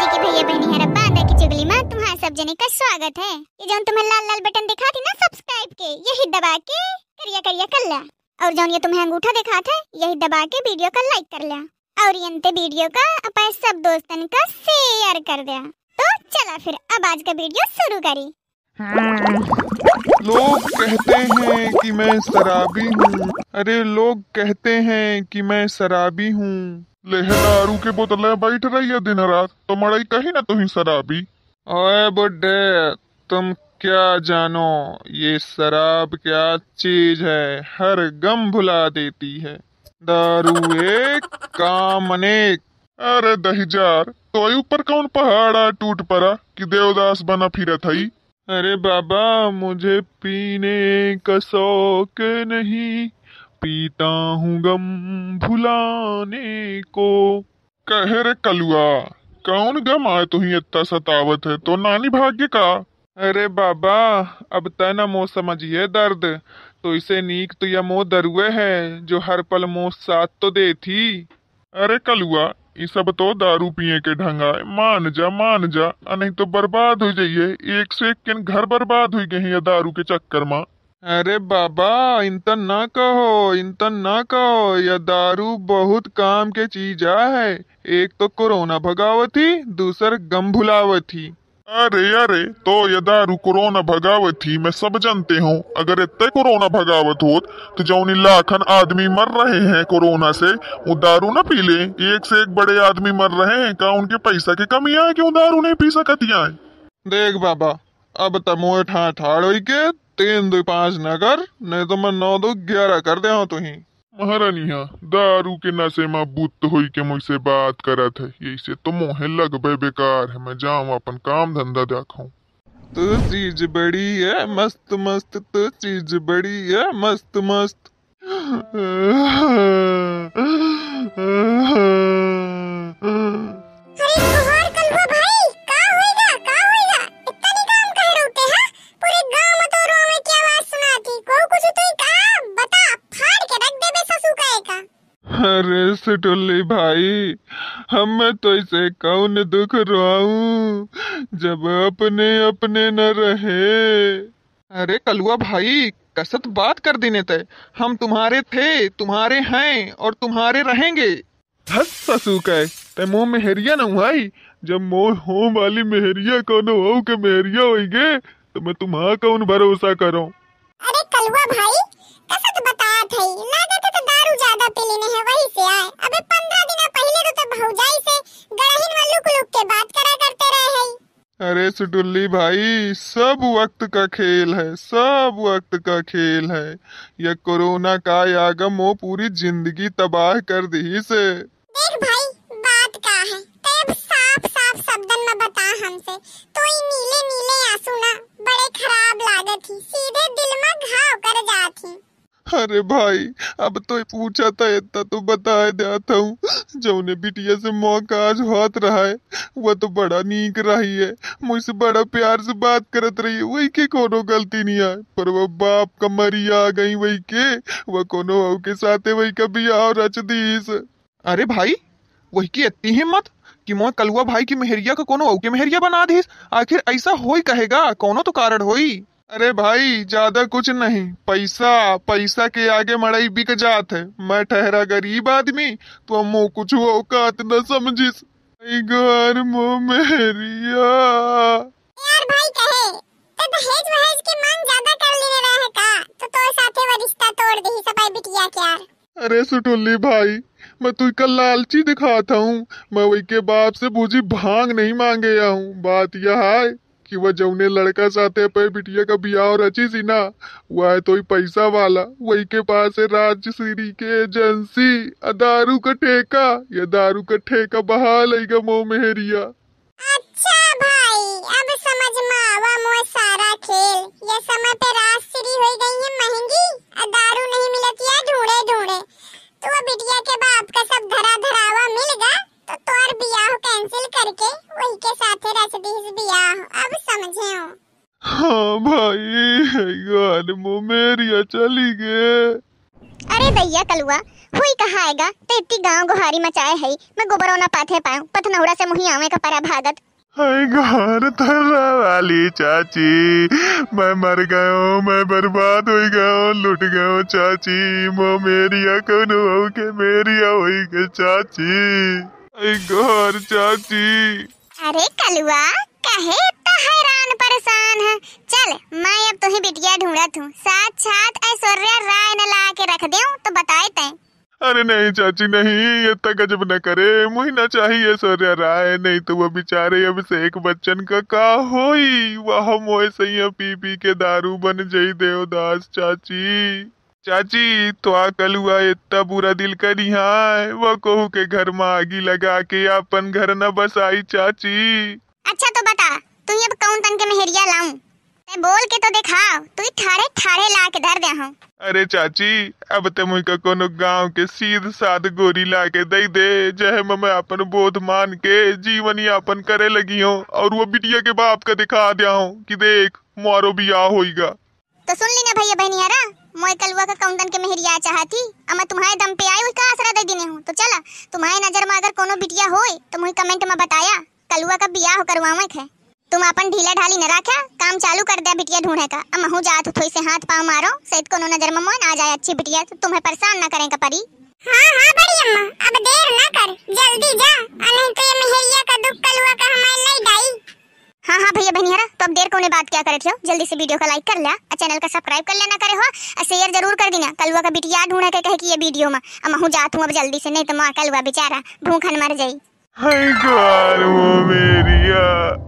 जी के भैया बहनी है बांधा की चुगली में, तुम्हारा सब जने का स्वागत है। ये जो तुम्हें लाल लाल बटन दिखा थी ना सब्सक्राइब के यही दबा के करिया करिया कर ला। और जो ये तुम्हें अंगूठा दिखा था, यही दबा के वीडियो का लाइक कर लिया और ये वीडियो का अपने सब दोस्तन का शेयर कर दिया। तो चला फिर, अब आज का वीडियो शुरू करी। लोग कहते हैं कि मैं शराबी हूँ। अरे लोग कहते हैं कि मैं शराबी हूँ। लेहे दारू के बोतल बैठ रही है दिन रात। तो मड़ई कही ना तुही शराबी? ओए बुड्ढे तुम क्या जानो ये शराब क्या चीज़ है हर गम भुला देती है। दारू एक काम अनेक। अरे दहीजार तो ऊपर कौन पहाड़ा टूट पड़ा कि देवदास बना फिरत हई? अरे बाबा मुझे पीने का शौक नहीं। पीता हूँ गम भुलाने को। कहे रे कलुआ, कौन गम आए तो ही इतना सतावत है तो नानी भाग्य का। अरे बाबा, अब तना मो समझिए दर्द तो इसे नीक तो यह मोह दरुए है, जो हर पल मोह साथ तो दे थी। अरे कलुआ, ये सब तो दारू पिए के ढंग है मान जा मान जा नहीं तो बर्बाद हो जाइए, एक से एक किन घर बर्बाद हो गए ये दारू के चक्कर में। अरे बाबा इंतन ना कहो इंतन ना कहो यह दारू बहुत काम के चीज़ है। एक तो कोरोना भगावत दूसर गम भुलावत। अरे अरे तो ये दारू कोरोना भगावत मैं सब जानते हूँ। अगर इतने कोरोना भगावत हो तो जौनी लाखन आदमी मर रहे हैं कोरोना से वो दारू ना पी ले। एक से एक बड़े आदमी मर रहे हैं का उनके पैसा की कमी है? क्यों दारू नहीं पी सकती है देख बाबा अब तमोए ठा ठाड़ के तीन दो पाँच न कर नहीं तो मैं नौ दो ग्यारह कर दे तुही। महारानिया दारू के नशे में बुत हुई के मुझसे बात करत है। यही से तो मोहे लगबे बेकार है मैं जाऊँ अपन काम धंधा देखा। तू चीज़ बड़ी है मस्त मस्त तू चीज़ बड़ी है मस्त मस्त। अरे, सुटुल्ली भाई, हमें तो इसे कौन दुख रोआऊं, जब अपने अपने न रहे। अरे, कलुआ भाई, कसत बात कर देने तय हम तुम्हारे थे, तुम्हारे हैं और तुम्हारे रहेंगे। हस ससु कह, ते मुँह मेहरिया न हुआई, जब मोह हो वाली मेहरिया कोनो हो के मेहरिया होइगे तो मैं तुम्हारा कौन भरोसा करूँ? अरे, कलुआ भाई, कसत बता थई लागत तो ज़्यादा पी लेने है वही से आए। अबे 15 दिन पहले तो, तो भौजाई से गड़हिन में लुक लुक के बात करा करते रहे है। अरे सुटुल्ली भाई सब वक्त का खेल है सब वक्त का खेल है। यह कोरोना का आगम वो पूरी ज़िंदगी तबाह कर दी से देख भाई बात का है। तब साफ़ साफ़ शब्दन में बता हमसे तो ई नीले नीले आँसू ना बड़े खराब लागत ही सीधे दिल में घाव कर जाती। अरे भाई, अब तो पूछा था, इतना तो बता देता हूँ। जौने बिटिया से मौका आज हाथ रहा है, वह तो बड़ा नीक रही है। मुझसे बड़ा प्यार से बात करत रही है, वही के कोनो गलती नहीं है पर वह बाप का मरी आ गई वही के, वह कोनो औ के साथे वही का बियाह रच दीस। अरे भाई, वही की इतनी हिम्मत कि मोह कलुआ भाई की मेहरिया का कोनो औ के मेहरिया बना दीस। आखिर ऐसा होई कहेगा, कोनो तो कारण होई अरे भाई ज़्यादा कुछ नहीं। पैसा पैसा के आगे मड़ई बिक जात है। मैं ठहरा गरीब आदमी तो मुँह कुछ औकात न समझिस। घर मो मेहरिया। यार भाई कहे तो दहेज वहेज के मन ज़्यादा कर लेने रहे का? तो तो साथे वो रिश्ता तोड़ दे ही सपाई बिटिया के यार। अरे सुटुल्ली भाई मैं तू कल लालची दिखाता हूँ। मैं वही के बाप से बूझी भाँग नहीं मांगे हूँ बात यह है कि वह जौने लड़का साथे पे बिटिया का बियाह रची सी ना वह तो ही पैसा वाला। वही के पास है राजश्री के एजेंसी। दारू का ठेका। ये दारू का ठेका बहा लेगा मोह मेहरिया अच्छा भाई, अब समझ में आवा मोर सारा खेल। ये समय पे राजश्री हो गई है महँगी। दारू नहीं मिलती है ढूंढे ढूंढे तो वो बिटिया के बाप का सब धरा धरावा मिल गया तो तोर बियाह कैंसिल करके वही के साथे रच दीस बियाह अब समझे हो हाँ भाई यार मोह मेहरिया चली गए अरे भैया कलुआ हुई कोई कहा आएगा? ते इतनी गाँव गुहारी मचाए है मैं गोबरों ना पाथे पाऊँ। पथनौड़ा से मुही आवे का परा भागत हाय घर थर्रा वाली चाची। मैं मर गयो मैं बर्बाद हो गयो लुट गयो चाची। मो मेरिया कौन हो के मेरिया होई के चाची। हाय घर चाची। अरे कलुआ कहे इतना हैरान परेशान है। चल मैं अब तुम्हें बिटिया ढूंढत हूँ रख दूँ तो बताए तय। अरे नहीं चाची नहीं ये तक गजब न करे। मुही ना चाहिए सौर्या राय नहीं तो वो बेचारे अभिषेक बच्चन का का होई। वह मोए सैया पी पी के दारू बन जई देवदास चाची। चाची तो आ कल हुआ इतना बुरा दिल करी हाय। वह कहू के घर में आगी लगा के अपन घर न बसाई चाची। अच्छा तो बता तू अब कौन तन के मेहरिया लाऊं? ते बोल के तो दिखाओ तू ठाड़े ठाड़े ला के धर दे हूँ। अरे चाची अब ते मुई का कोनो गाँव के सीध साध गोरी ला के दई दे जहे में अपन बोध मान के जीवन यापन करे लगी हूँ और वो बिटिया के बाप का दिखा दिया हूँ कि देख मारो बियाह होइगा तो सुन ली ना भैया बहनियारा मोय कलुआ का कौन तन के मेहरिया चाहती अमा तुम्हारे दम पे आई उसका आसरा दे देने हूँ। तो चला तुम्हारे नज़र में अगर कोनो बिटिया होए तो मुझे कमेंट में बताया कलुआ का बियाह करवावे है। तुम अपन ढीला ढाली न रखा काम चालू कर दिया बिटिया ढूंढे का। अब महू जात थोड़ी से हाथ पाँव मारो सहित कोनो नज़र में मोन आ जाए अच्छी बिटिया तो तुम्हें परेशान ना करें परी हाँ हाँ बड़ी अम्मा अब देर ना कर जल्दी जा नहीं तो ये मेहरिया का दुख कलुआ का हमारे नहीं डाई। हाँ हाँ भैया बहनियारा तो अब देर कोने बात क्या करे थे जल्दी से वीडियो का लाइक कर लिया और चैनल का सब्सक्राइब कर लेना करे हो और शेयर ज़रूर कर देना कलुआ का बिटिया ढूंढे के कहे कि ये वीडियो में। अब महू जात हूँ अब जल्दी से नहीं तो माँ कलुआ बेचारा भूखन मर जाई। हाय वो मेरिया।